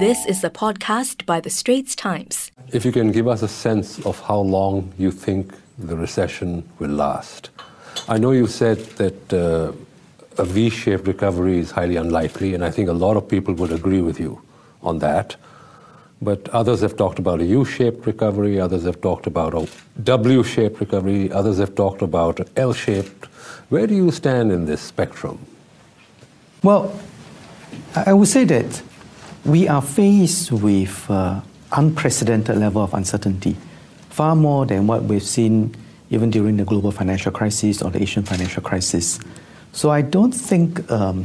This is a podcast by The Straits Times. If you can give us a sense of how long you think the recession will last. I know you said that uh, a V shaped recovery is highly unlikely, and I think a lot of people would agree with you on that. But others have talked about a U shaped recovery, others have talked about a W shaped recovery, others have talked about an L shaped. Where do you stand in this spectrum? Well, I would say that we are faced with uh, unprecedented level of uncertainty, far more than what we've seen even during the global financial crisis or the Asian financial crisis. So I don't think um,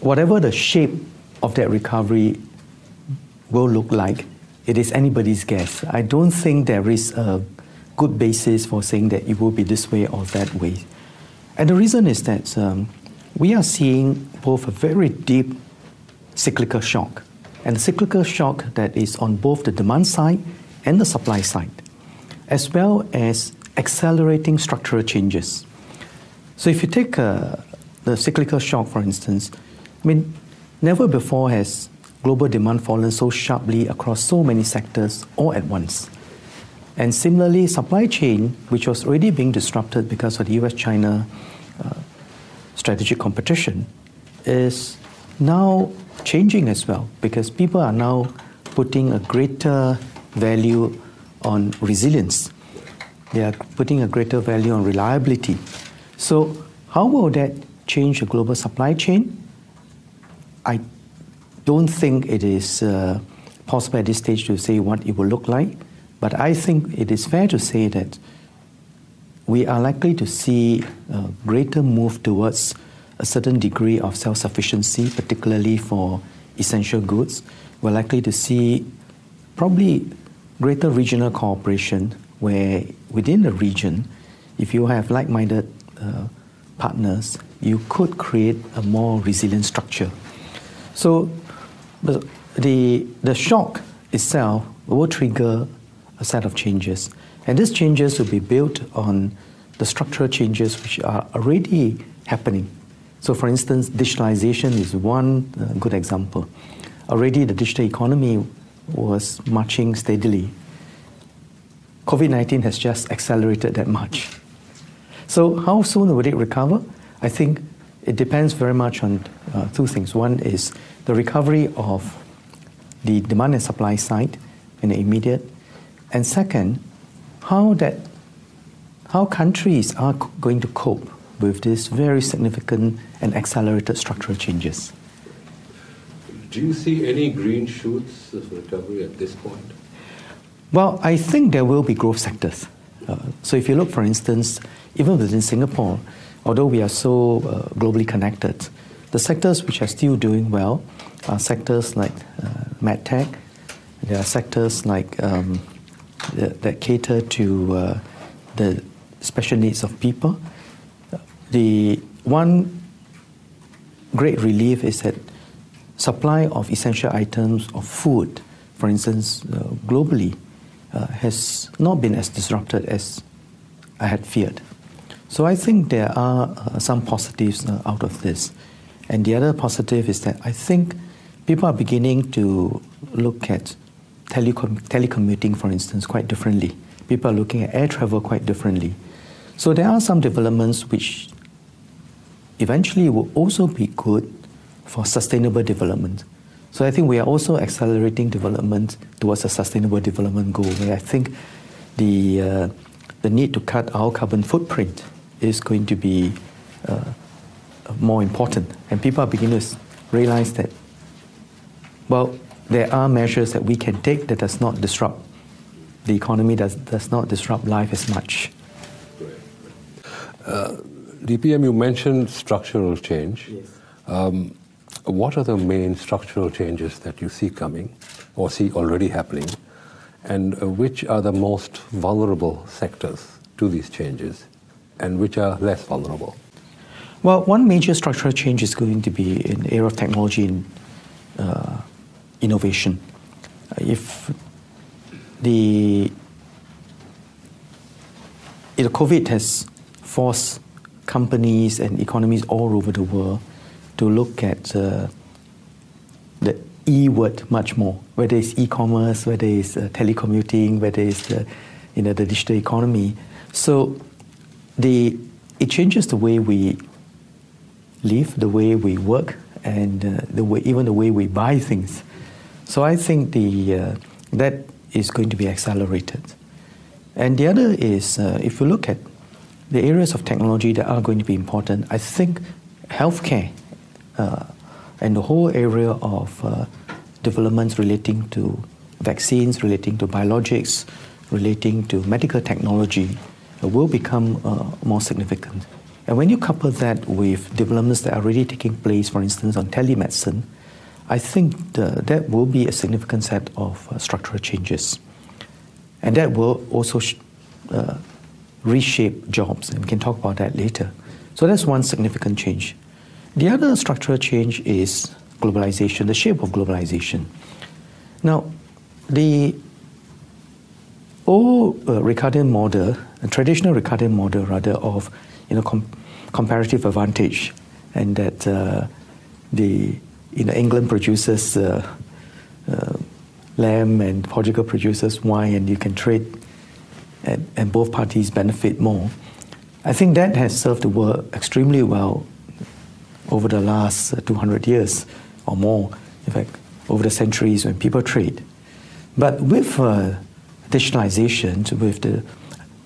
whatever the shape of that recovery will look like, it is anybody's guess. I don't think there is a good basis for saying that it will be this way or that way. And the reason is that um, we are seeing both a very deep cyclical shock and the cyclical shock that is on both the demand side and the supply side, as well as accelerating structural changes. So if you take uh, the cyclical shock, for instance, I mean, never before has global demand fallen so sharply across so many sectors all at once. And similarly, supply chain, which was already being disrupted because of the US-China uh, strategic competition, is now changing as well because people are now putting a greater value on resilience. They are putting a greater value on reliability. So, how will that change the global supply chain? I don't think it is uh, possible at this stage to say what it will look like, but I think it is fair to say that we are likely to see a greater move towards a certain degree of self sufficiency, particularly for essential goods. We're likely to see probably greater regional cooperation where within the region, if you have like minded uh, partners, you could create a more resilient structure. So the, the shock itself will trigger a set of changes. And these changes will be built on the structural changes which are already happening so, for instance, digitalization is one uh, good example. Already, the digital economy was marching steadily. COVID 19 has just accelerated that much. So, how soon will it recover? I think it depends very much on uh, two things. One is the recovery of the demand and supply side in the immediate, and second, how that how countries are going to cope with this very significant and accelerated structural changes. Do you see any green shoots of recovery at this point? Well, I think there will be growth sectors. Uh, so if you look, for instance, even within Singapore, although we are so uh, globally connected, the sectors which are still doing well are sectors like uh, medtech. There are sectors like um, that, that, cater to uh, the special needs of people. The one great relief is that supply of essential items of food, for instance, uh, globally, uh, has not been as disrupted as I had feared. So I think there are uh, some positives uh, out of this. And the other positive is that I think people are beginning to look at telecom- telecommuting, for instance, quite differently. People are looking at air travel quite differently. So there are some developments which eventually will also be good for sustainable development. So I think we are also accelerating development towards a sustainable development goal I think the, uh, the need to cut our carbon footprint is going to be uh, more important. And people are beginning to realize that, well, there are measures that we can take that does not disrupt the economy, does, does not disrupt life as much. Uh, DPM, you mentioned structural change. Yes. Um, what are the main structural changes that you see coming or see already happening? And uh, which are the most vulnerable sectors to these changes and which are less vulnerable? Well, one major structural change is going to be in the area of technology and uh, innovation. If the if COVID has forced companies and economies all over the world to look at uh, the E word much more, whether it's e-commerce, whether it's uh, telecommuting, whether it's the, you know, the digital economy. So the, it changes the way we live, the way we work, and uh, the way, even the way we buy things. So I think the, uh, that is going to be accelerated. And the other is, uh, if you look at the areas of technology that are going to be important, I think healthcare uh, and the whole area of uh, developments relating to vaccines, relating to biologics, relating to medical technology uh, will become uh, more significant. And when you couple that with developments that are already taking place, for instance, on telemedicine, I think the, that will be a significant set of uh, structural changes. And that will also sh- uh, reshape jobs, and we can talk about that later. So that's one significant change. The other structural change is globalization, the shape of globalization. Now, the old uh, Ricardian model, a traditional Ricardian model rather of you know, com- comparative advantage, and that uh, the you know, England produces uh, uh, lamb and Portugal produces wine, and you can trade, and, and both parties benefit more. I think that has served the world extremely well over the last uh, 200 years or more, in fact, over the centuries when people trade. But with uh, digitalization, with the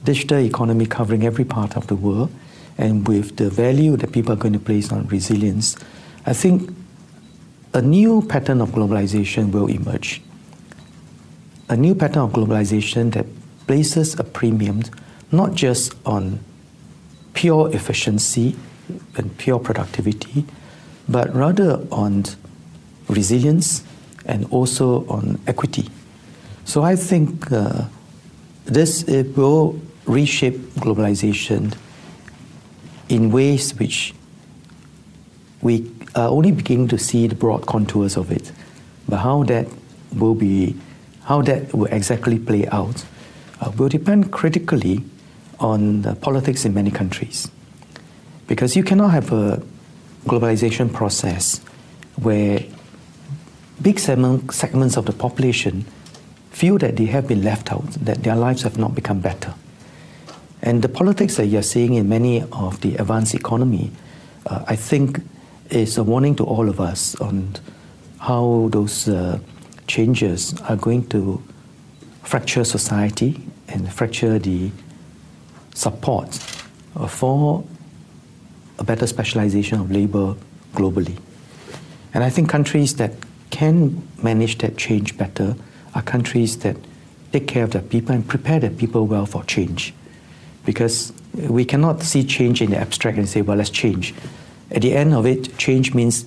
digital economy covering every part of the world, and with the value that people are going to place on resilience, I think a new pattern of globalization will emerge. A new pattern of globalization that places a premium not just on pure efficiency and pure productivity, but rather on resilience and also on equity. So I think uh, this will reshape globalization in ways which we are only beginning to see the broad contours of it. But how that will be, how that will exactly play out, uh, will depend critically on the politics in many countries. Because you cannot have a globalization process where big segments of the population feel that they have been left out, that their lives have not become better. And the politics that you're seeing in many of the advanced economy, uh, I think, is a warning to all of us on how those uh, changes are going to fracture society and fracture the support for a better specialization of labor globally. And I think countries that can manage that change better are countries that take care of their people and prepare their people well for change because we cannot see change in the abstract and say, well, let's change. At the end of it, change means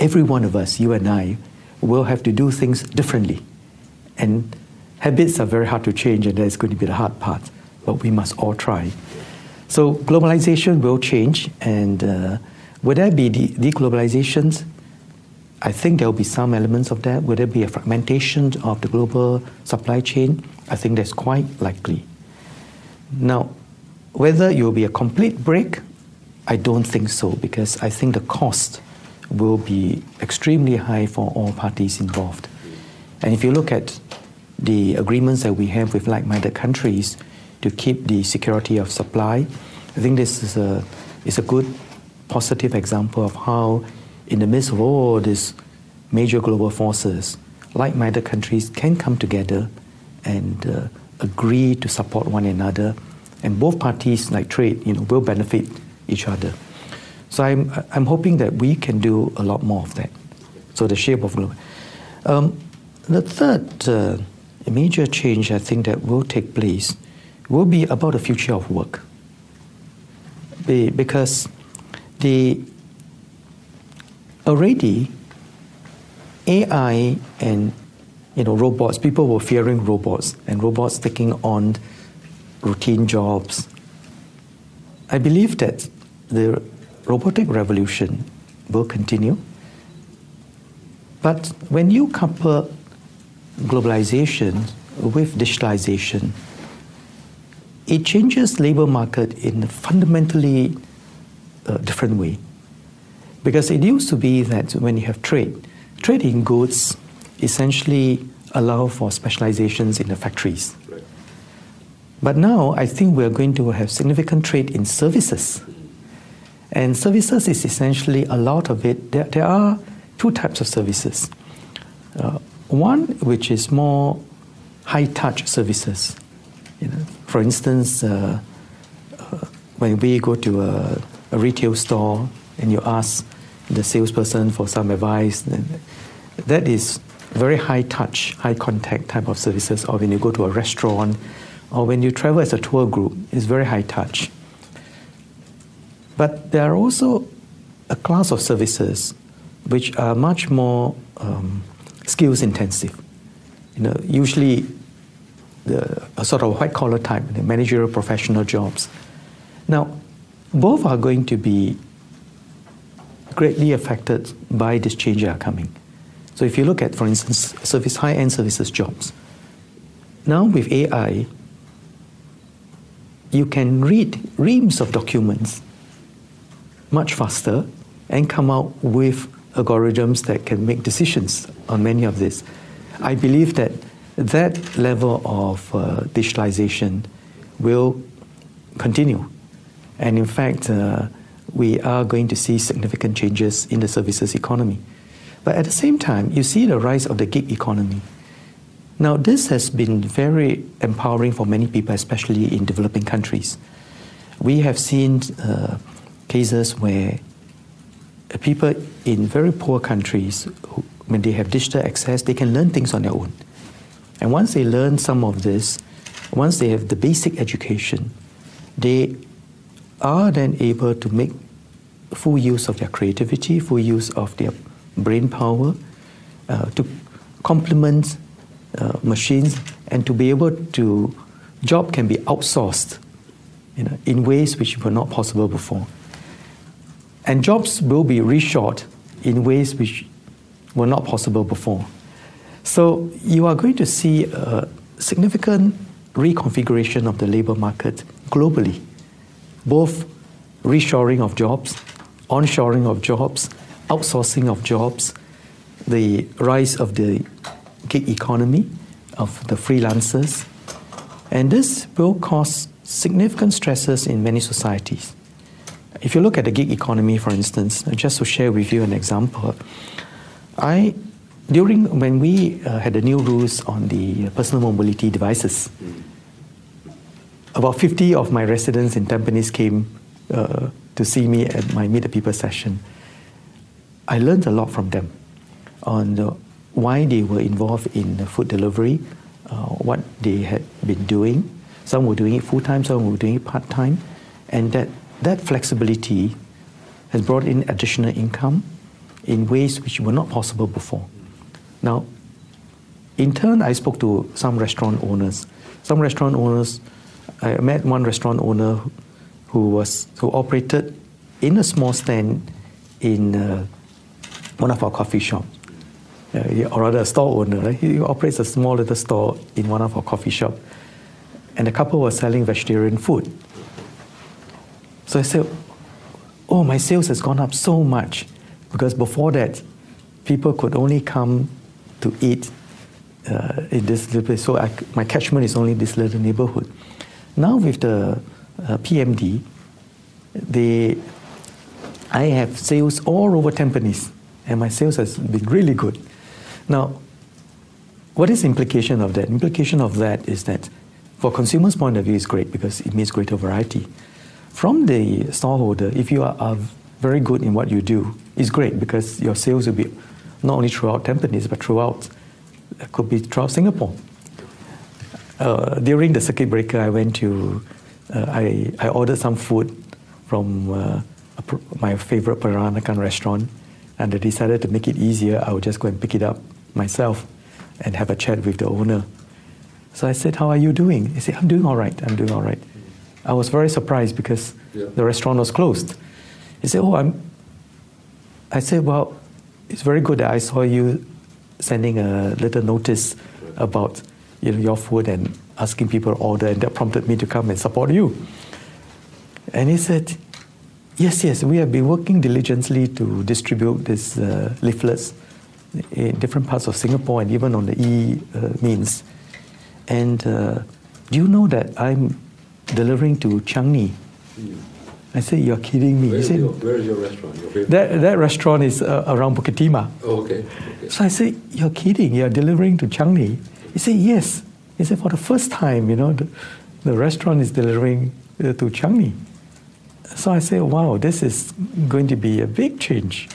every one of us, you and I, will have to do things differently. And habits are very hard to change, and that's going to be the hard part, but we must all try. So, globalization will change, and uh, will there be de- deglobalizations? I think there will be some elements of that. Will there be a fragmentation of the global supply chain? I think that's quite likely. Now, whether it will be a complete break, I don't think so because I think the cost will be extremely high for all parties involved. And if you look at the agreements that we have with like minded countries to keep the security of supply, I think this is a, is a good positive example of how, in the midst of all these major global forces, like minded countries can come together and uh, agree to support one another and both parties, like trade, you know, will benefit each other. So I'm, I'm hoping that we can do a lot more of that. So the shape of global. Um, the third uh, major change I think that will take place will be about the future of work. Be, because the already AI and you know robots, people were fearing robots and robots taking on routine jobs. I believe that the robotic revolution will continue. But when you couple globalization with digitalization, it changes labor market in a fundamentally uh, different way. Because it used to be that when you have trade, trade in goods, essentially allow for specializations in the factories. But now I think we're going to have significant trade in services. And services is essentially a lot of it. There, there are two types of services. Uh, one which is more high touch services. You know, for instance, uh, uh, when we go to a, a, retail store and you ask the salesperson for some advice, that is very high touch, high contact type of services. Or when you go to a restaurant, or when you travel as a tour group, it's very high touch. But there are also a class of services which are much more um, skills intensive. You know, usually the, a sort of white collar type, the managerial professional jobs. Now, both are going to be greatly affected by this change that are coming. So if you look at, for instance, service high-end services jobs, now with AI, you can read reams of documents much faster and come out with algorithms that can make decisions on many of this. I believe that that level of uh, digitalization will continue. And in fact, uh, we are going to see significant changes in the services economy. But at the same time, you see the rise of the gig economy. Now, this has been very empowering for many people, especially in developing countries. We have seen uh, cases where people in very poor countries, who, when they have digital access, they can learn things on their own. And once they learn some of this, once they have the basic education, they are then able to make full use of their creativity, full use of their brain power uh, to complement uh, machines and to be able to, job can be outsourced you know, in ways which were not possible before. And jobs will be reshored in ways which were not possible before. So you are going to see a significant reconfiguration of the labor market globally, both reshoring of jobs, onshoring of jobs, outsourcing of jobs, the rise of the gig economy, of the freelancers, and this will cause significant stresses in many societies. If you look at the gig economy, for instance, just to share with you an example, I during when we uh, had the new rules on the personal mobility devices, about 50 of my residents in Tampines came uh, to see me at my Meet the People session. I learned a lot from them on the, why they were involved in the food delivery, uh, what they had been doing. Some were doing it full time, some were doing it part time, and that that flexibility has brought in additional income in ways which were not possible before. Now, in turn, I spoke to some restaurant owners. Some restaurant owners, I met one restaurant owner who was who operated in a small stand in uh, one of our coffee shops, uh, or rather a store owner. Right? He operates a small little store in one of our coffee shop, and the couple was selling vegetarian food. So I said, "Oh, my sales has gone up so much because before that, people could only come to eat uh, in this little place. So I, my catchment is only this little neighborhood. Now with the uh, PMD, they, I have sales all over Tampines, and my sales has been really good. Now, what is the implication of that? Implication of that is that for consumers' point of view, it's great because it means greater variety. From the stallholder, if you are, are very good in what you do, it's great because your sales will be not only throughout Tampines, but throughout, could be throughout Singapore. Uh, during the circuit breaker, I went to, uh, I, I ordered some food from uh, my favorite Peranakan restaurant, and I decided to make it easier, I would just go and pick it up myself and have a chat with the owner. So I said, How are you doing? He said, I'm doing all right, I'm doing all right. I was very surprised because yeah. the restaurant was closed. He said, Oh, I'm. I said, Well, it's very good that I saw you sending a little notice about you know, your food and asking people to order, and that prompted me to come and support you. And he said, Yes, yes, we have been working diligently to distribute these uh, leaflets in different parts of Singapore and even on the E uh, means. And uh, do you know that I'm delivering to Changi? I said, You're kidding me. He said, your, where's your restaurant? Your that, that restaurant is uh, around Bukit Timah. Oh, okay. okay. So I said, You're kidding, you're delivering to Changi. He said, Yes. He said, For the first time, you know, the, the restaurant is delivering uh, to Changi. So I said, Wow, this is going to be a big change.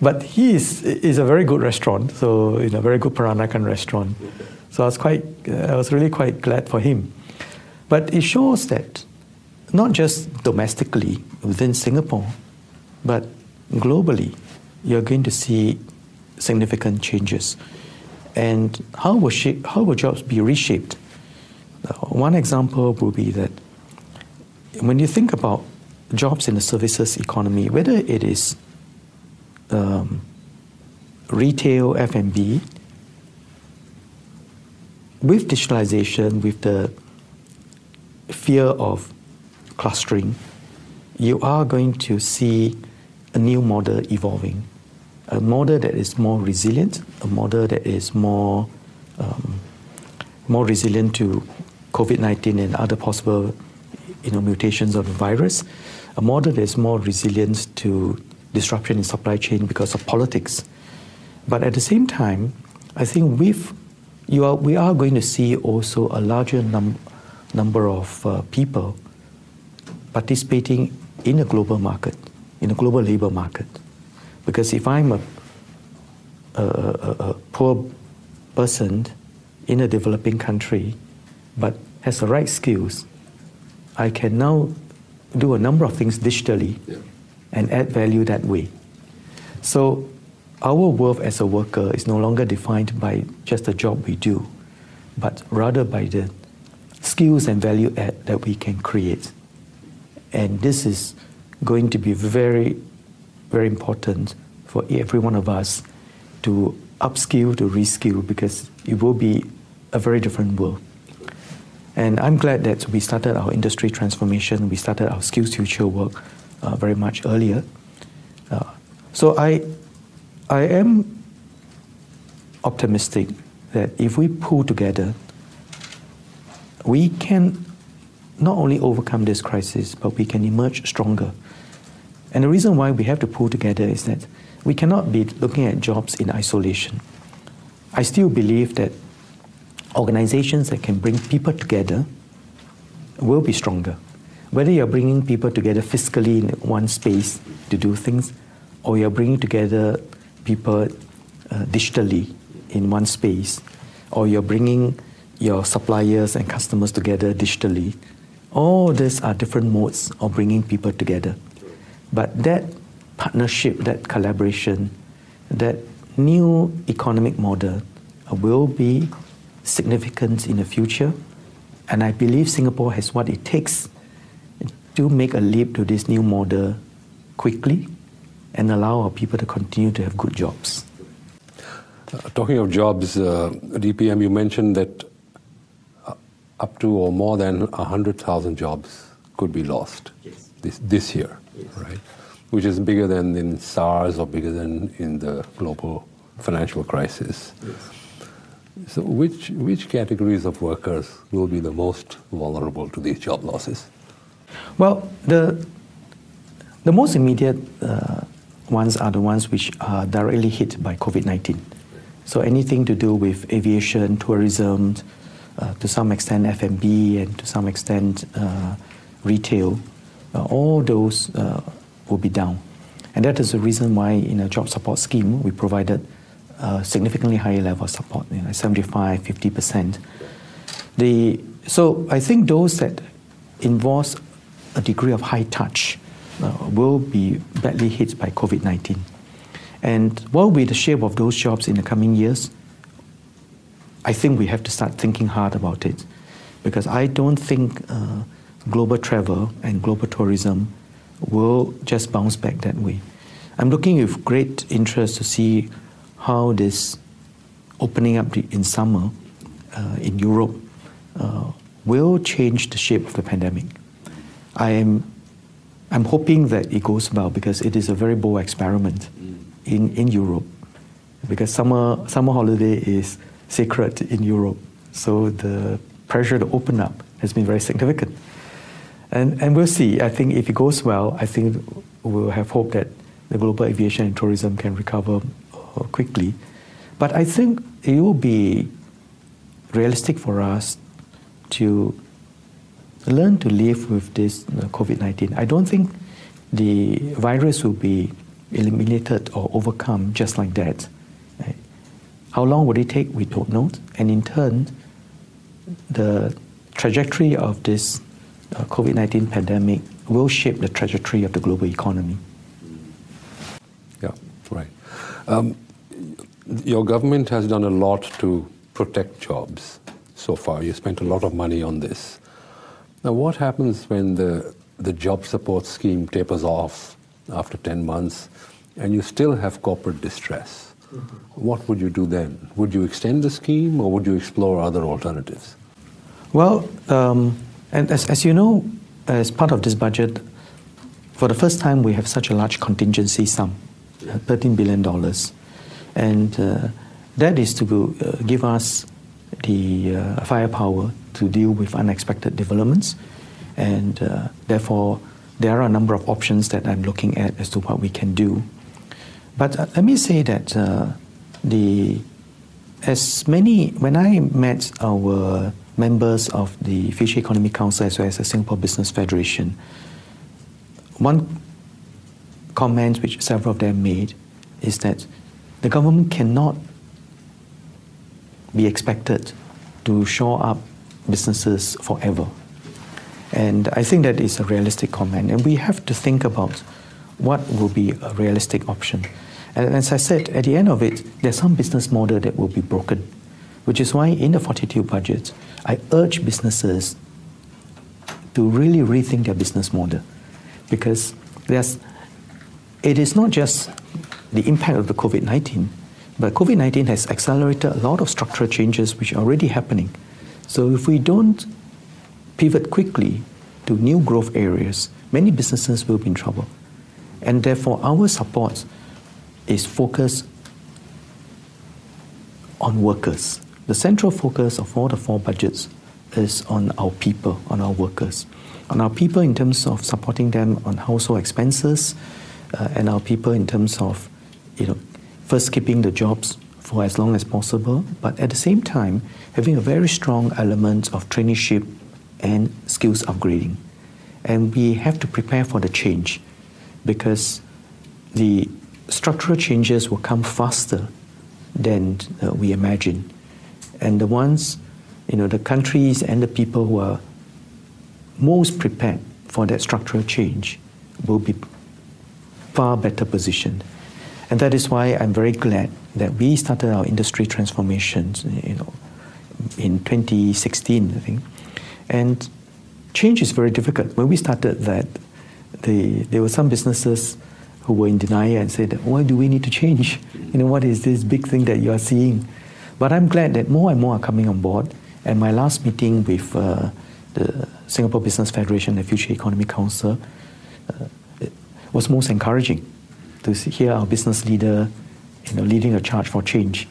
But he is, is a very good restaurant, so in a very good Peranakan restaurant. So I was quite, I was really quite glad for him. But it shows that not just domestically within Singapore, but globally, you're going to see significant changes. And how will, shape, how will jobs be reshaped? Uh, one example will be that when you think about jobs in the services economy, whether it is um, retail, F&B, with digitalization, with the fear of clustering, you are going to see a new model evolving. A model that is more resilient, a model that is more, um, more resilient to COVID 19 and other possible you know, mutations of the virus, a model that is more resilient to disruption in supply chain because of politics. But at the same time, I think with you are, we are going to see also a larger num- number of uh, people participating in a global market, in a global labor market. Because if I'm a, a, a, poor person in a developing country, but has the right skills, I can now do a number of things digitally Yeah. and add value that way. So our worth as a worker is no longer defined by just the job we do, but rather by the skills and value add that we can create. And this is going to be very, very important for every one of us to upskill, to reskill, because it will be a very different world. And I'm glad that we started our industry transformation, we started our skills future work uh, very much earlier. Uh, so I, I am optimistic that if we pull together, we can not only overcome this crisis, but we can emerge stronger. And the reason why we have to pull together is that we cannot be looking at jobs in isolation. I still believe that organizations that can bring people together will be stronger. Whether you're bringing people together physically in one space to do things, or you're bringing together people uh, digitally in one space, or you're bringing your suppliers and customers together digitally, all these are different modes of bringing people together. But that partnership, that collaboration, that new economic model will be significant in the future. And I believe Singapore has what it takes to make a leap to this new model quickly and allow our people to continue to have good jobs. Uh, talking of jobs, uh, DPM, you mentioned that up to or more than 100,000 jobs could be lost Yes. this, this year, right? Which is bigger than in SARS or bigger than in the global financial crisis. So, which, which categories of workers will be the most vulnerable to these job losses? Well, the, the most immediate uh, ones are the ones which are directly hit by COVID 19. So anything to do with aviation, tourism, uh, to some extent F&B, and to some extent uh, retail, uh, all those uh, will be down. And that is the reason why in a job support scheme we provided a significantly higher level of support, you know, 75, 50%. The, so I think those that involves a degree of high touch uh, will be badly hit by COVID 19. And what will be the shape of those jobs in the coming years? I think we have to start thinking hard about it because I don't think uh, global travel and global tourism will just bounce back that way. I'm looking with great interest to see how this opening up in summer uh, in Europe uh, will change the shape of the pandemic. I am I'm hoping that it goes well because it is a very bold experiment in, in Europe. because summer, summer holiday is sacred in Europe. So the pressure to open up has been very significant. And, and we'll see. I think if it goes well, I think we'll have hope that the global aviation and tourism can recover uh, quickly. But I think it will be realistic for us to learn to live with this uh, COVID 19. I don't think the virus will be eliminated or overcome just like that. How long will it take? We don't know. And in turn, the trajectory of this uh, COVID 19 pandemic will shape the trajectory of the global economy. Yeah, right. Um, your government has done a lot to protect jobs so far. You spent a lot of money on this. Now, what happens when the, the job support scheme tapers off after 10 months and you still have corporate distress? What would you do then? Would you extend the scheme or would you explore other alternatives? Well, um, and as, as you know, as part of this budget, for the first time, we have such a large contingency sum, $13 billion. And uh, that is to uh, give us the uh, firepower to deal with unexpected developments. And uh, therefore, there are a number of options that I'm looking at as to what we can do. But uh, let me say that uh, the as many when I met our members of the Future Economy Council as well as the Singapore Business Federation, one comment which several of them made is that the government cannot be expected to shore up businesses forever. And I think that is a realistic comment. And we have to think about what will be a realistic option. And as I said, at the end of it, there's some business model that will be broken, which is why in the Fortitude budget, I urge businesses to really rethink their business model because there's, it is not just the impact of the COVID 19, but COVID 19 has accelerated a lot of structural changes which are already happening. So if we don't pivot quickly to new growth areas, many businesses will be in trouble. And therefore, our support is focused on workers. The central focus of all the four budgets is on our people, on our workers. On our people in terms of supporting them on household expenses, uh, and our people in terms of, you know, first keeping the jobs for as long as possible, but at the same time having a very strong element of traineeship and skills upgrading. And we have to prepare for the change because the structural changes will come faster than uh, we imagine. And the ones, you know, the countries and the people who are most prepared for that structural change will be far better positioned. And that is why I'm very glad that we started our industry transformations, you know, in 2016, I think. And change is very difficult. When we started that, the, there were some businesses who were in denial and said, why do we need to change? You know, what is this big thing that you are seeing? But I'm glad that more and more are coming on board. And my last meeting with uh, the Singapore Business Federation and Future Economy Council uh, was most encouraging to hear our business leader you know, leading a charge for change.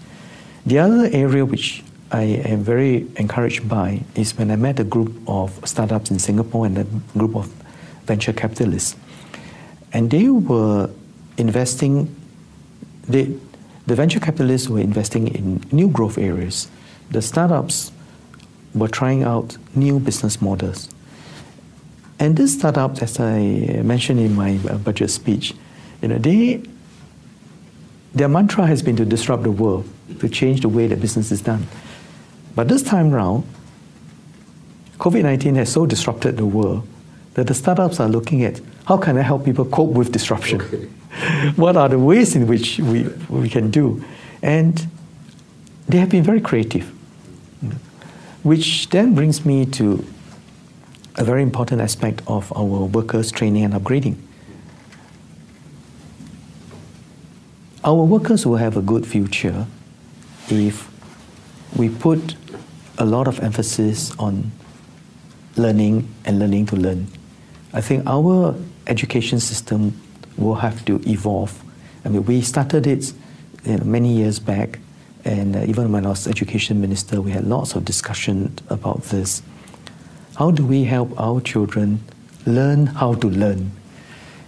The other area which I am very encouraged by is when I met a group of startups in Singapore and a group of venture capitalists. And they were investing, they, the venture capitalists were investing in new growth areas. The startups were trying out new business models. And these startups, as I mentioned in my uh, budget speech, you know, they, their mantra has been to disrupt the world, to change the way that business is done. But this time around, COVID 19 has so disrupted the world that the startups are looking at how can I help people cope with disruption? Okay. what are the ways in which we, we can do? And they have been very creative, which then brings me to a very important aspect of our workers' training and upgrading. Our workers will have a good future if we put a lot of emphasis on learning and learning to learn. I think our education system will have to evolve. I mean, we started it you know, many years back, and uh, even when I was education minister, we had lots of discussion about this. How do we help our children learn how to learn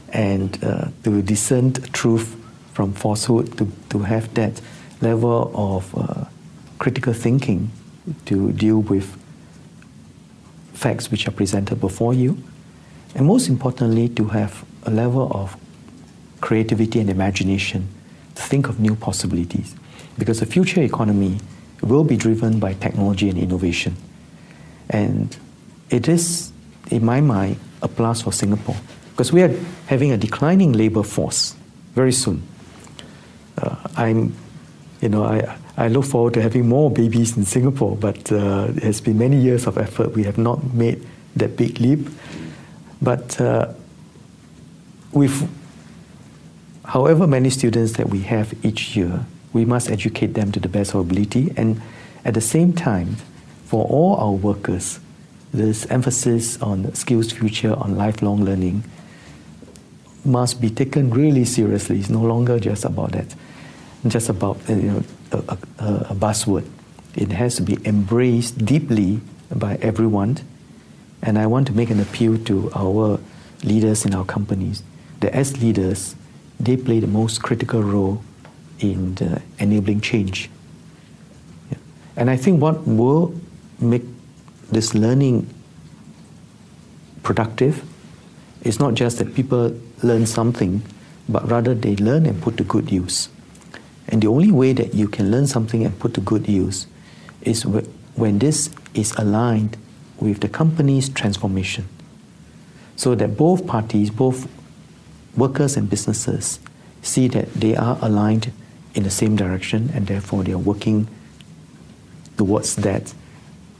and uh, to discern truth from falsehood, to, to have that level of uh, critical thinking to deal with facts which are presented before you, and most importantly, to have a level of creativity and imagination to think of new possibilities. Because the future economy will be driven by technology and innovation. And it is, in my mind, a plus for Singapore. Because we are having a declining labor force very soon. Uh, I'm, you know, I, I look forward to having more babies in Singapore, but uh, it has been many years of effort. We have not made that big leap. But uh, with however many students that we have each year, we must educate them to the best of our ability. And at the same time, for all our workers, this emphasis on skills future, on lifelong learning, must be taken really seriously. It's no longer just about that, just about uh, you know, a, a, a buzzword. It has to be embraced deeply by everyone. And I want to make an appeal to our leaders in our companies that as leaders, they play the most critical role in enabling change. Yeah. And I think what will make this learning productive is not just that people learn something, but rather they learn and put to good use. And the only way that you can learn something and put to good use is when this is aligned with the company's transformation. So that both parties, both workers and businesses, see that they are aligned in the same direction and therefore they are working towards that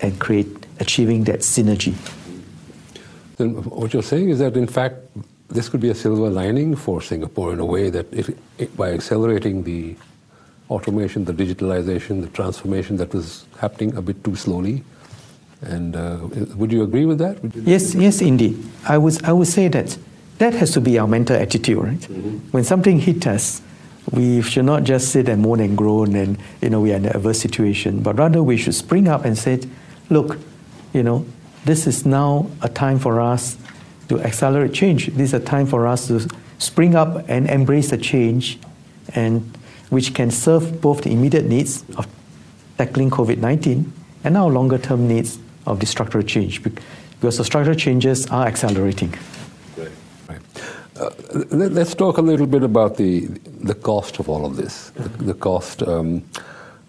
and create achieving that synergy. Then what you're saying is that in fact this could be a silver lining for Singapore in a way that if, if, by accelerating the automation, the digitalization, the transformation that was happening a bit too slowly. And uh, would you agree with that? yes, yes, indeed. I would, I would say that that has to be our mental attitude, right? Mm-hmm. When something hits us, we should not just sit and moan and groan and you know we are in an adverse situation, but rather we should spring up and say, look, you know, this is now a time for us to accelerate change. This is a time for us to spring up and embrace the change, and which can serve both the immediate needs of tackling COVID-19 and our longer-term needs of the structural change, because the structural changes are accelerating. Uh, let, us talk a little bit about the the cost of all of this. The, the cost. Um,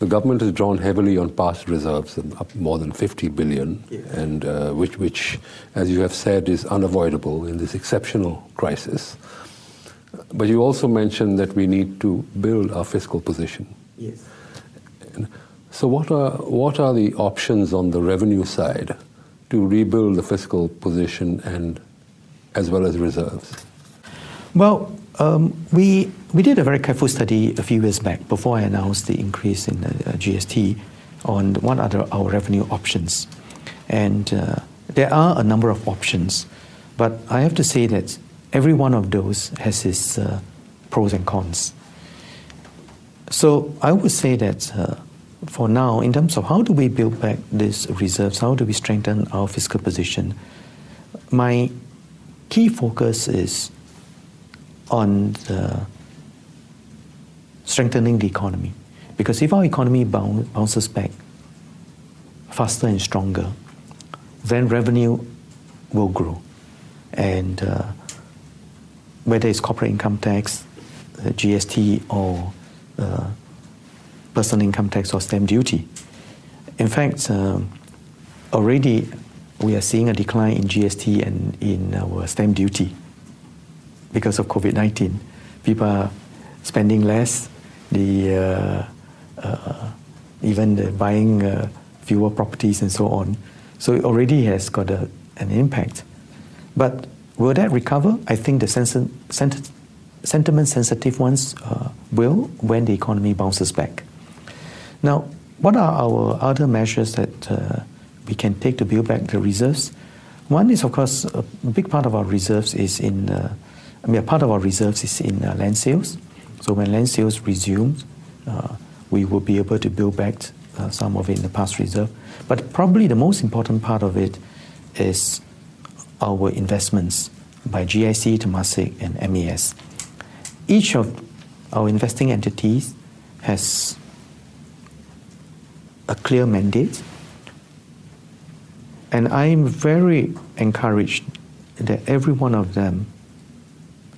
the government has drawn heavily on past reserves, up more than 50 billion, and uh, which, which, as you have said, is unavoidable in this exceptional crisis. But you also mentioned that we need to build our fiscal position. Yes. And so, what are what are the options on the revenue side to rebuild the fiscal position and as well as reserves? Well, um, we, we did a very careful study a few years back before I announced the increase in the uh, GST on what are our revenue options. And uh, there are a number of options, but I have to say that every one of those has its uh, pros and cons. So I would say that uh, for now, in terms of how do we build back these reserves, how do we strengthen our fiscal position, my key focus is on the strengthening the economy. Because if our economy bounces back faster and stronger, then revenue will grow. And uh, whether it's corporate income tax, uh, GST, or uh, personal income tax or stamp duty. In fact, um, already we are seeing a decline in GST and in our stamp duty because of COVID 19. People are spending less, the, uh, uh, even the buying uh, fewer properties and so on. So it already has got a, an impact. But will that recover? I think the sentiment sensitive ones uh, will when the economy bounces back. Now, what are our other measures that uh, we can take to build back the reserves? One is, of course, a big part of our reserves is in uh, I mean, a part of our reserves is in uh, land sales. So when land sales resume, uh, we will be able to build back uh, some of it in the past reserve. But probably the most important part of it is our investments by GIC, Temasek, and MAS. Each of our investing entities has a clear mandate, and I'm very encouraged that every one of them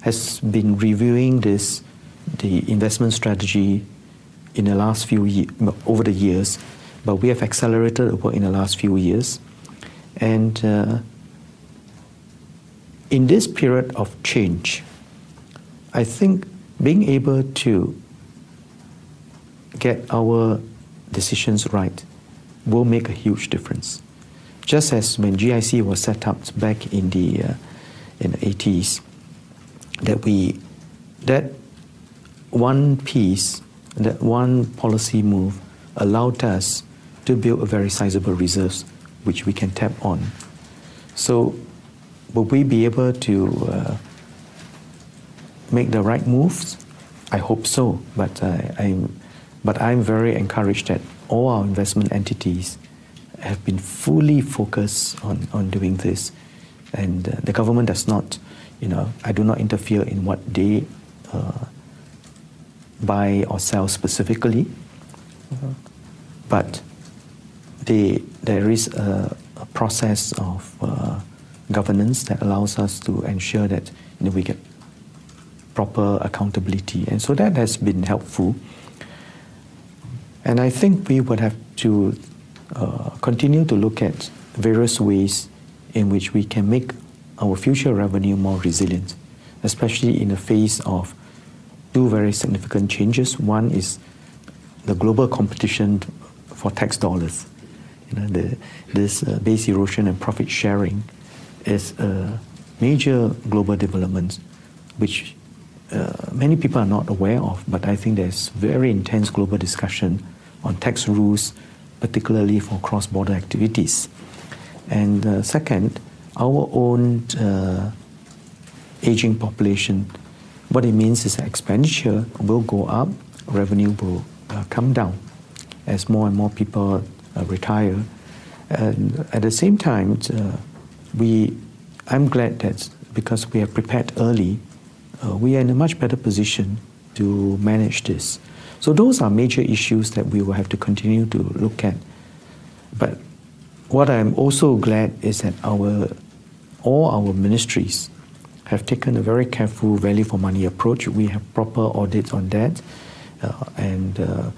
has been reviewing this, the investment strategy in the last few years, over the years, but we have accelerated the work in the last few years. And uh, in this period of change, I think being able to get our decisions right will make a huge difference. Just as when GIC was set up back in the uh, in the 80s, that we that one piece, that one policy move allowed us to build a very sizable reserves which we can tap on. So will we be able to uh, make the right moves? I hope so, but uh, I'm, but I'm very encouraged that all our investment entities have been fully focused on, on doing this, and uh, the government does not, you know, I do not interfere in what they uh, buy or sell specifically, but they, there is a, a process of uh, governance that allows us to ensure that you know, we get proper accountability. And so that has been helpful. And I think we would have to uh, continue to look at various ways in which we can make our future revenue more resilient, especially in the face of two very significant changes. One is the global competition for tax dollars. You know, the, this uh, base erosion and profit shifting is a major global development which uh, many people are not aware of, but I think there's very intense global discussion on tax rules, particularly for cross-border activities. And uh, second, our own uh, aging population, what it means is expenditure will go up, revenue will uh, come down as more and more people uh, retire. And at the same time, uh, we, I'm glad that because we are prepared early, uh, we are in a much better position to manage this. So those are major issues that we will have to continue to look at. But what I'm also glad is that our all our ministries have taken a very careful value for money approach. We have proper audits on that, uh, and uh,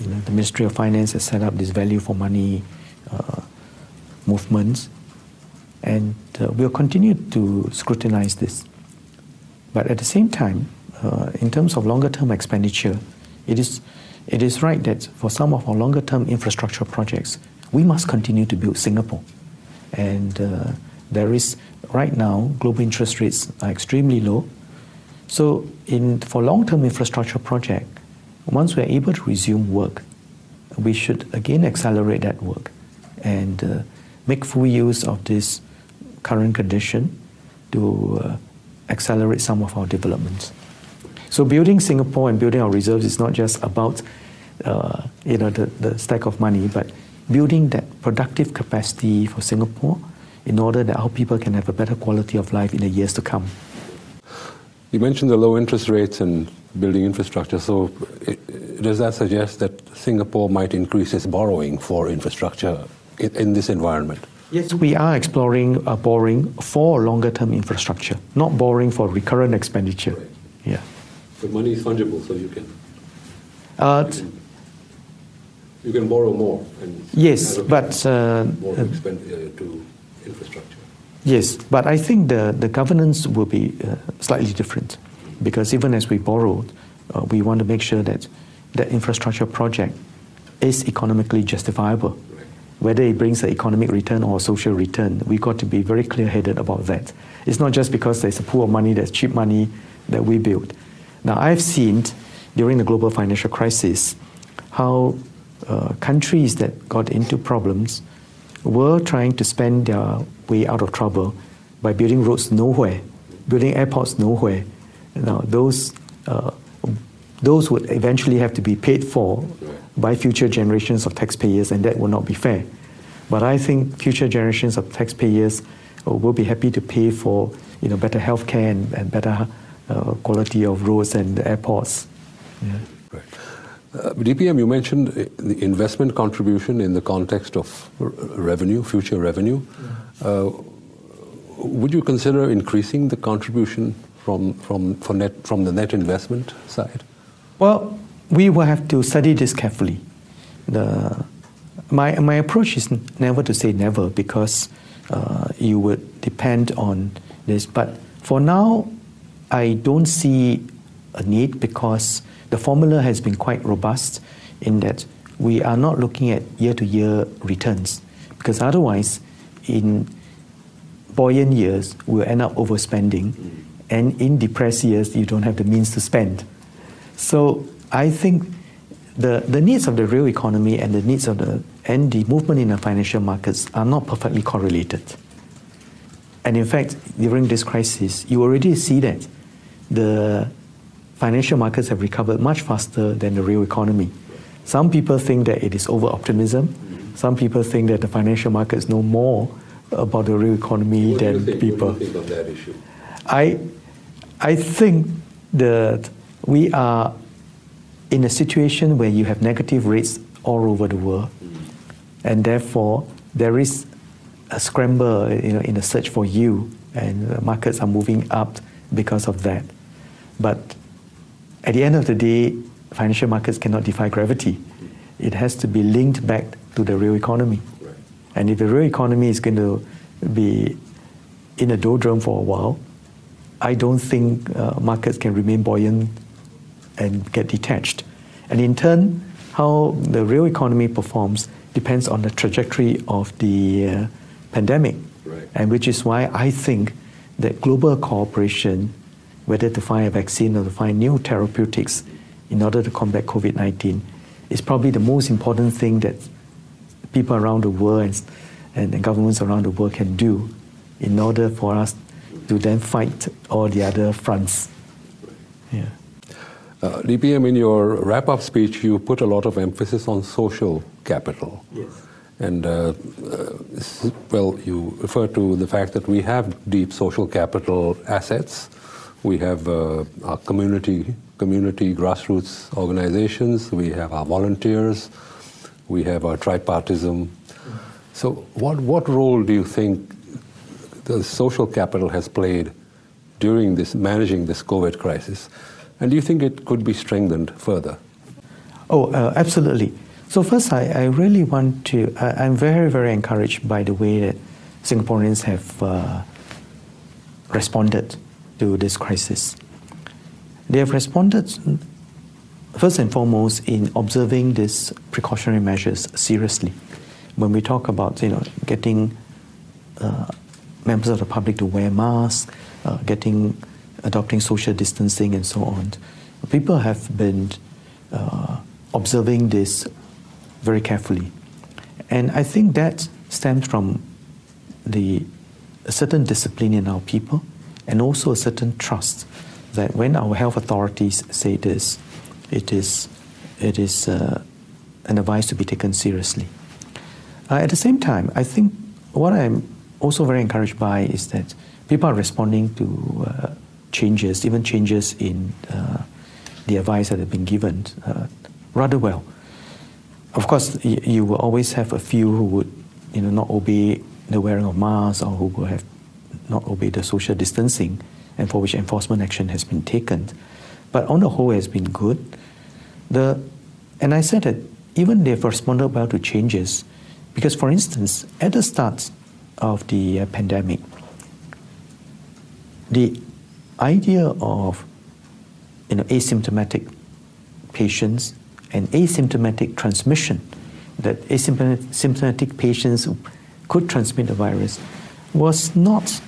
you know, the Ministry of Finance has set up this value for money uh, movements, and uh, we'll continue to scrutinize this. But at the same time, uh, in terms of longer term expenditure, it is, it is right that for some of our longer term infrastructure projects, we must continue to build Singapore. And uh, there is, right now, global interest rates are extremely low. So, in, for long term infrastructure project, once we are able to resume work, we should again accelerate that work and uh, make full use of this current condition to uh, accelerate some of our developments. So building Singapore and building our reserves is not just about uh, you know the, the stack of money, but building that productive capacity for Singapore in order that our people can have a better quality of life in the years to come. You mentioned the low interest rates and building infrastructure. So, it, does that suggest that Singapore might increase its borrowing for infrastructure in, in this environment? Yes, we are exploring uh, borrowing for longer term infrastructure, not borrowing for recurrent expenditure. Yeah. But money is fungible, so you can. Uh, you, can you can borrow more. yes, but. Uh, more to, expend, uh, to infrastructure. Yes, but I think the, the governance will be uh, slightly different because even as we borrow, uh, we want to make sure that the infrastructure project is economically justifiable whether it brings an economic return or a social return, we've got to be very clear-headed about that. It's not just because there's a pool of money, there's cheap money that we build. Now, I've seen during the global financial crisis how uh, countries that got into problems were trying to spend their way out of trouble by building roads nowhere, building airports nowhere. Now, those uh, those would eventually have to be paid for by future generations of taxpayers, and that will not be fair. But I think future generations of taxpayers uh, will be happy to pay for you know, better healthcare and, and better uh, quality of roads and airports. Yeah. Right. Uh, DPM, you mentioned uh, the investment contribution in the context of revenue, future revenue. Uh, would you consider increasing the contribution from, from, net, from the net investment side? Well, we will have to study this carefully. The, my, my approach is never to say never because uh, you would depend on this. But for now, I don't see a need because the formula has been quite robust in that we are not looking at year to year returns because otherwise, in buoyant years, we'll end up overspending, and in depressed years, you don't have the means to spend. So I think the, the needs of the real economy and the needs of the and the movement in the financial markets are not perfectly correlated. And in fact, during this crisis, you already see that the financial markets have recovered much faster than the real economy. Some people think that it is over optimism. Some people think that the financial markets know more about the real economy what than think, people. What do you think of that issue? I, I think that we are in a situation where you have negative rates all over the world, mm. and therefore there is a scramble you know, in a search for yield, and the markets are moving up because of that. But at the end of the day, financial markets cannot defy gravity. It has to be linked back to the real economy. Right. And if the real economy is going to be in a doldrum for a while, I don't think uh, markets can remain buoyant and get detached. And in turn, how the real economy performs depends on the trajectory of the uh, pandemic. Right. And which is why I think that global cooperation whether to find a vaccine or to find new therapeutics in order to combat COVID 19 is probably the most important thing that people around the world and, and governments around the world can do in order for us to then fight all the other fronts. Yeah. Uh, DPM, in your wrap up speech, you put a lot of emphasis on social capital. Yes. And, uh, uh, well, you refer to the fact that we have deep social capital assets we have uh, our community, community grassroots organizations. We have our volunteers. We have our tripartism. So, what, what role do you think the social capital has played during this managing this COVID crisis? And do you think it could be strengthened further? Oh, uh, absolutely. So first, I, I really want to. I, am very, very encouraged by the way that Singaporeans have uh, responded to this crisis. They have responded first and foremost in observing these precautionary measures seriously. When we talk about you know getting uh, members of the public to wear masks, uh, getting adopting social distancing and so on, people have been uh, observing this very carefully, and I think that stems from the a certain discipline in our people and also a certain trust that when our health authorities say this, it is, it is uh, an advice to be taken seriously. Uh, at the same time, I think what I'm also very encouraged by is that people are responding to uh, changes, even changes in uh, the advice that have been given, uh, rather well. Of course, you will always have a few who would, you know, not obey the wearing of masks or who will have not obey the social distancing and for which enforcement action has been taken. But on the whole, it has been good. The, and I said that even they've responded well to changes because, for instance, at the start of the uh, pandemic, the idea of you know, asymptomatic patients and asymptomatic transmission, that asymptomatic patients could transmit the virus, was not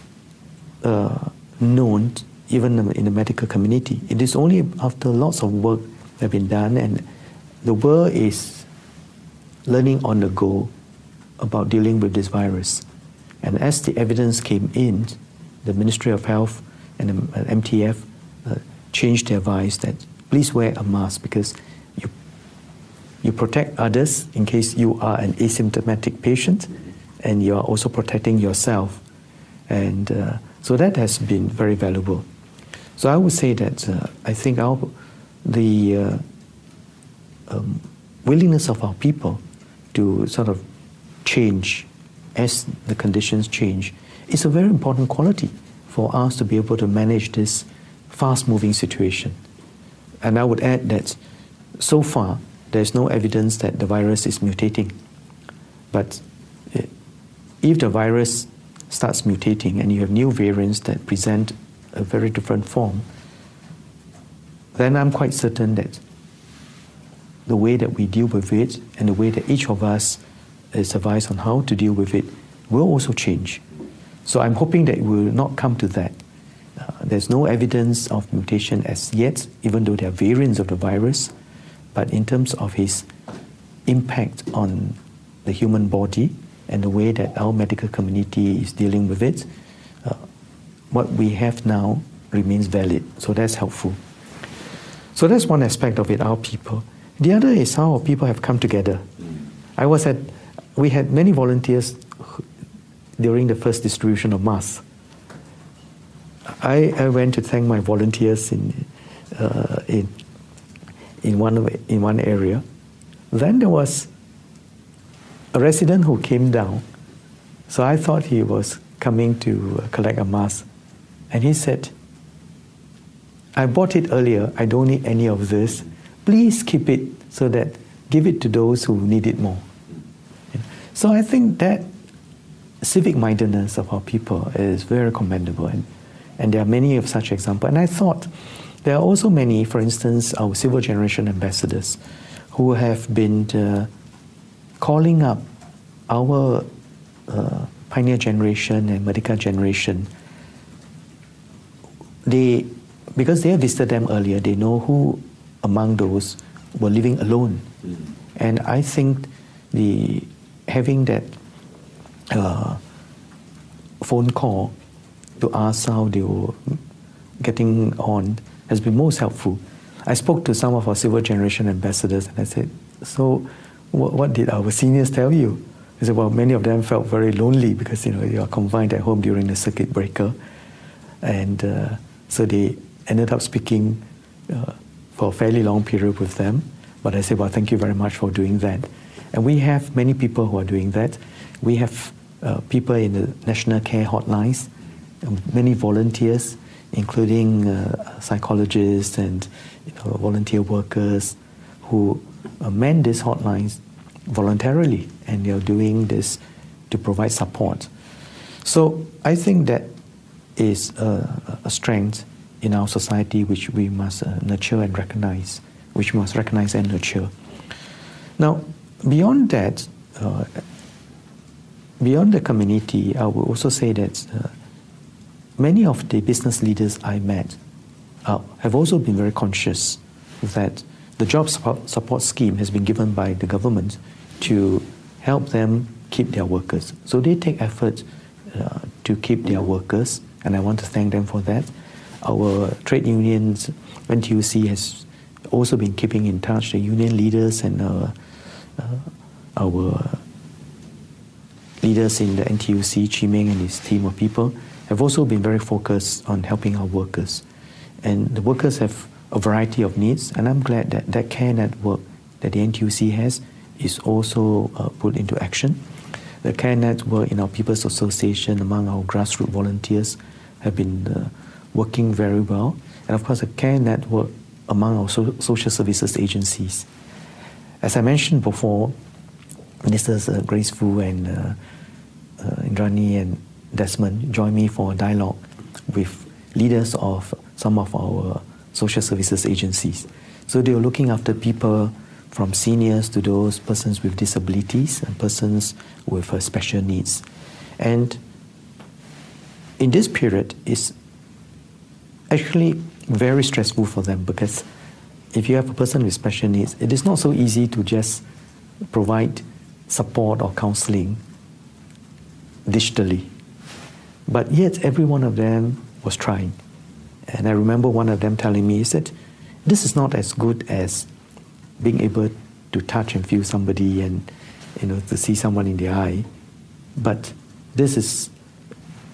uh, known even in the medical community. It is only after lots of work have been done and the world is learning on the go about dealing with this virus. And as the evidence came in, the Ministry of Health and the MTF uh, changed their advice that please wear a mask because you, you protect others in case you are an asymptomatic patient and you are also protecting yourself. And uh, so that has been very valuable. So I would say that uh, I think our, the uh, um, willingness of our people to sort of change as the conditions change is a very important quality for us to be able to manage this fast moving situation. And I would add that so far there's no evidence that the virus is mutating. But eh, if the virus starts mutating and you have new variants that present a very different form, then I'm quite certain that the way that we deal with it and the way that each of us is advised on how to deal with it will also change. So I'm hoping that it will not come to that. Uh, there's no evidence of mutation as yet, even though there are variants of the virus. But in terms of his impact on the human body and the way that our medical community is dealing with it, uh, what we have now remains valid. So that's helpful. So that's one aspect of it, our people. The other is how people have come together. I was at, we had many volunteers during the first distribution of masks. I, I went to thank my volunteers in, uh, in, in, one, in one area. Then there was a resident who came down. So I thought he was coming to collect a mask. And he said, I bought it earlier. I don't need any of this. Please keep it so that give it to those who need it more. So I think that civic mindedness of our people is very commendable. And, and there are many of such examples. And I thought there are also many, for instance, our Silver Generation ambassadors who have been uh, calling up our uh, pioneer generation and Merdeka generation. They, because they have visited them earlier, they know who among those were living alone. Mm. And I think the having that uh, phone call to ask how they were getting on has been most helpful. I spoke to some of our Silver Generation ambassadors and I said, So, what, what did our seniors tell you? They said, Well, many of them felt very lonely because you know they are confined at home during the circuit breaker. And uh, so they ended up speaking uh, for a fairly long period with them. But I said, Well, thank you very much for doing that. And we have many people who are doing that. We have uh, people in the national care hotlines, um, many volunteers, including uh, psychologists and you know, volunteer workers who man these hotlines voluntarily, and they are doing this to provide support. So I think that is a, a strength in our society which we must uh, nurture and recognize, which must recognize and nurture. Now, beyond that, uh, beyond the community, I will also say that uh, many of the business leaders I met uh, have also been very conscious that the job support scheme has been given by the government to help them keep their workers. So they take effort uh, to keep their workers, and I want to thank them for that. Our trade unions, NTUC, has also been keeping in touch, the union leaders and uh, uh, our leaders in the NTUC, Chee Meng and his team of people, have also been very focused on helping our workers. And the workers have a variety of needs, and I'm glad that that care network that the NTUC has is also uh, put into action. The care network in our People's Association among our grassroots volunteers have been uh, working very well. And of course, the care network among our so- social services agencies. As I mentioned before, Ministers uh, Grace Fu and uh, uh, Indranee and Desmond joined me for a dialogue with leaders of some of our social services agencies. So they were looking after people from seniors to those persons with disabilities and persons with uh, special needs. And in this period, it's actually very stressful for them because if you have a person with special needs, it is not so easy to just provide support or counseling digitally. But yet, every one of them was trying. And I remember one of them telling me, he said, this is not as good as being able to touch and feel somebody and you know to see someone in the eye. But this is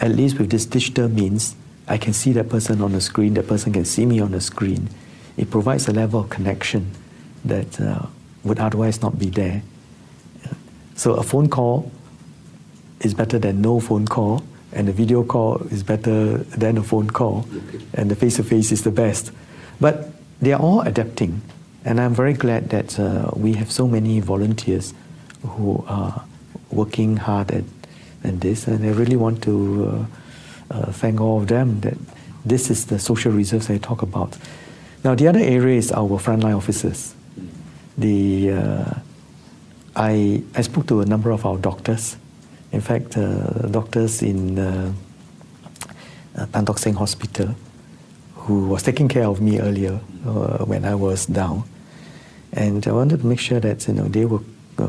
at least with this digital means, I can see that person on the screen, that person can see me on the screen. It provides a level of connection that uh, would otherwise not be there. So a phone call is better than no phone call, and a video call is better than a phone call, and the face to face is the best. But they are all adapting, and I'm very glad that uh, we have so many volunteers who are working hard at, at this, and I really want to uh, uh, thank all of them that this is the social reserves I talk about. Now, the other area is our frontline officers. The, uh, I, I spoke to a number of our doctors. In fact, uh, doctors in uh, uh, Tan Tock Seng Hospital, who was taking care of me earlier uh, when I was down. And I wanted to make sure that you know, they were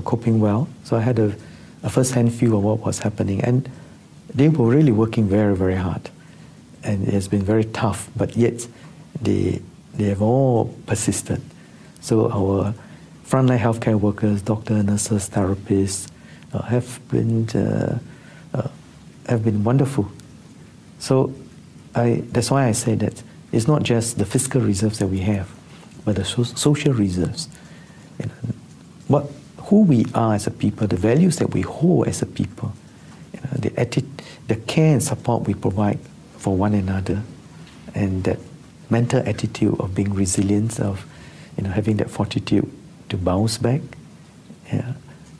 coping well. So I had a, a first-hand view of what was happening. And they were really working very, very hard. And it has been very tough, but yet they, they have all persisted. So our frontline healthcare workers, doctors, nurses, therapists, have been uh, uh, have been wonderful. So I, that's why I say that it's not just the fiscal reserves that we have, but the so- social reserves. Know, what who we are as a people, the values that we hold as a people, you know, the atti- the care and support we provide for one another, and that mental attitude of being resilient, of you know having that fortitude to bounce back. Yeah.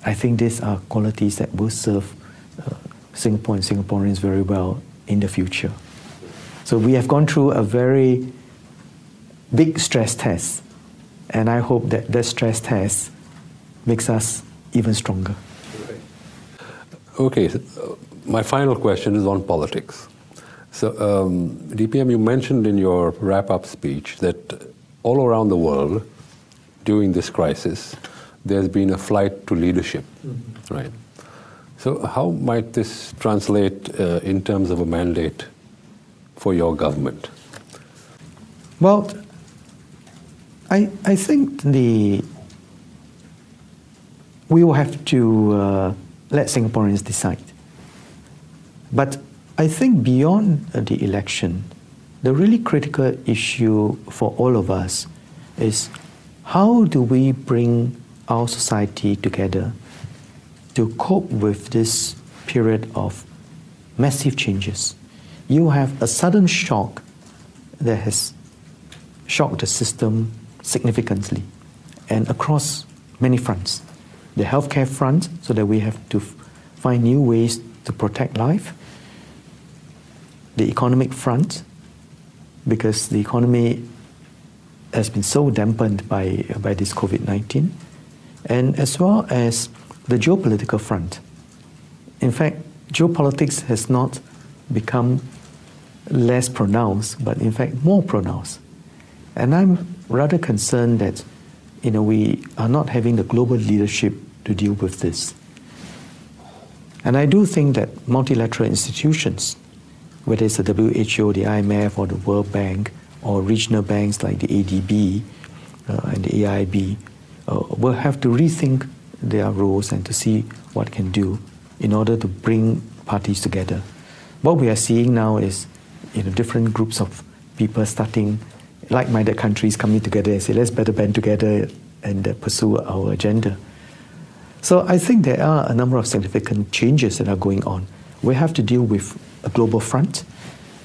I think these are qualities that will serve uh, Singapore and Singaporeans very well in the future. So we have gone through a very big stress test, and I hope that that stress test makes us even stronger. Okay, so, uh, my final question is on politics. So, um, DPM, you mentioned in your wrap up speech that all around the world during this crisis, there's been a flight to leadership, mm-hmm. right? So, how might this translate uh, in terms of a mandate for your government? Well, I, I think the we will have to uh, let Singaporeans decide. But I think beyond the election, the really critical issue for all of us is how do we bring our society together to cope with this period of massive changes. You have a sudden shock that has shocked the system significantly and across many fronts. The healthcare front, so that we have to find new ways to protect life. The economic front, because the economy has been so dampened by, by this COVID 19 and as well as the geopolitical front. In fact, geopolitics has not become less pronounced, but in fact more pronounced. And I'm rather concerned that you know, we are not having the global leadership to deal with this. And I do think that multilateral institutions, whether it's the WHO, the IMF, or the World Bank, or regional banks like the ADB uh, and the AIIB, will have to rethink their roles and to see what can do in order to bring parties together. What we are seeing now is you know, different groups of people starting, like-minded countries coming together and say, let's better band together and uh, pursue our agenda. So I think there are a number of significant changes that are going on. We have to deal with a global front.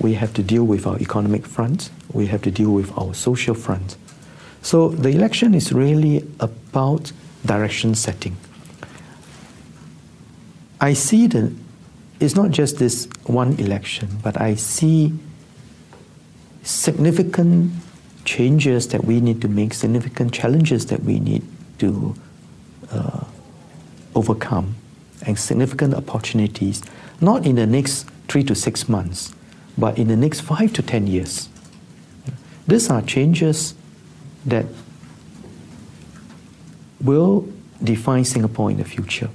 We have to deal with our economic front. We have to deal with our social front. So the election is really about direction setting. I see that it's not just this one election, but I see significant changes that we need to make, significant challenges that we need to uh, overcome, and significant opportunities, not in the next three to six months, but in the next five to ten years. These are changes that will define Singapore in the future.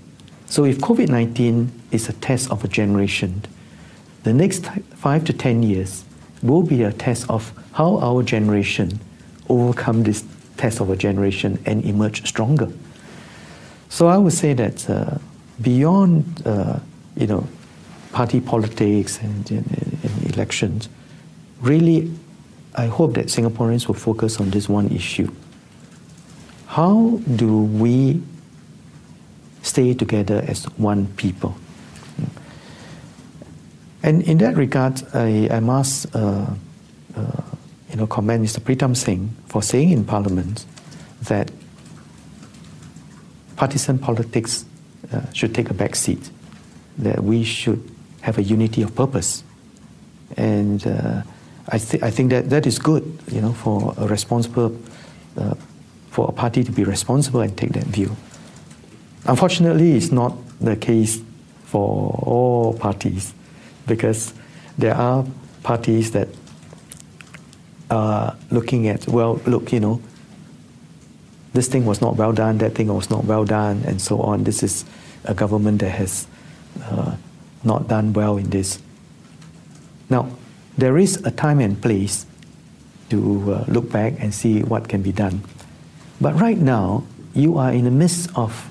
So if COVID 19 is a test of a generation, the next five to 10 years will be a test of how our generation overcome this test of a generation and emerge stronger. So I would say that uh, beyond, uh, you know, party politics and, and, and elections, really, I hope that Singaporeans will focus on this one issue. How do we stay together as one people? And in that regard, I, I must uh, uh, you know, commend Mr. Pritam Singh for saying in Parliament that partisan politics uh, should take a back seat, that we should have a unity of purpose. And uh, I, th- I think that that is good, you know, for a responsible, uh, for a party to be responsible and take that view. Unfortunately, it's not the case for all parties because there are parties that are looking at, well, look, you know, this thing was not well done, that thing was not well done, and so on. This is a government that has uh, not done well in this. Now, there is a time and place to uh, look back and see what can be done. But right now, you are in the midst of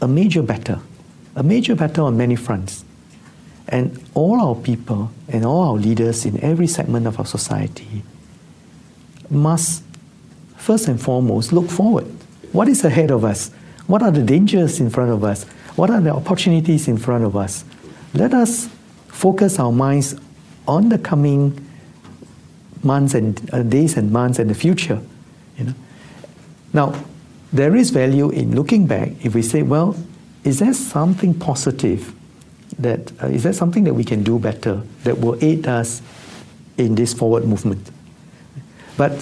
a major battle, a major battle on many fronts. And all our people and all our leaders in every segment of our society must, first and foremost, look forward. What is ahead of us? What are the dangers in front of us? What are the opportunities in front of us? Let us focus our minds on the coming months and uh, days and months and the future. You know? Now, there is value in looking back if we say, well, is there something positive that uh, is there something that we can do better that will aid us in this forward movement? But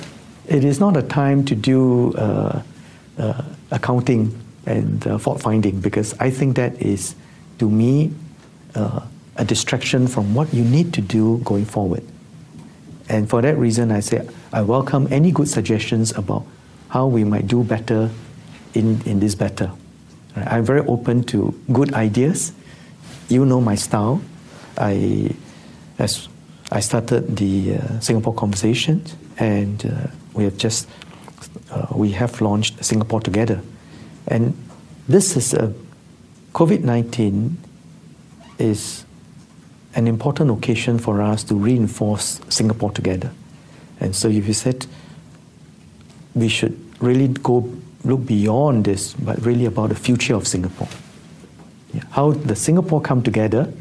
it is not a time to do uh, uh, accounting and uh, fault finding because I think that is, to me, uh, a distraction from what you need to do going forward. And for that reason, I say I welcome any good suggestions about how we might do better in, in this better. I'm very open to good ideas. You know my style. I, as I started the uh, Singapore Conversation, and uh, we have just uh, we have launched Singapore Together, and this is a COVID nineteen is an important occasion for us to reinforce Singapore together. And so, if you said we should really go look beyond this, but really about the future of Singapore. Yeah. How the Singapore come together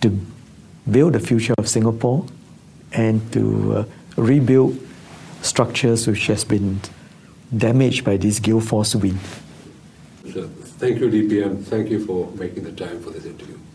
to build the future of Singapore and to uh, rebuild structures which has been damaged by this gale force wind. Sure. Thank you, DPM. Thank you for making the time for this interview.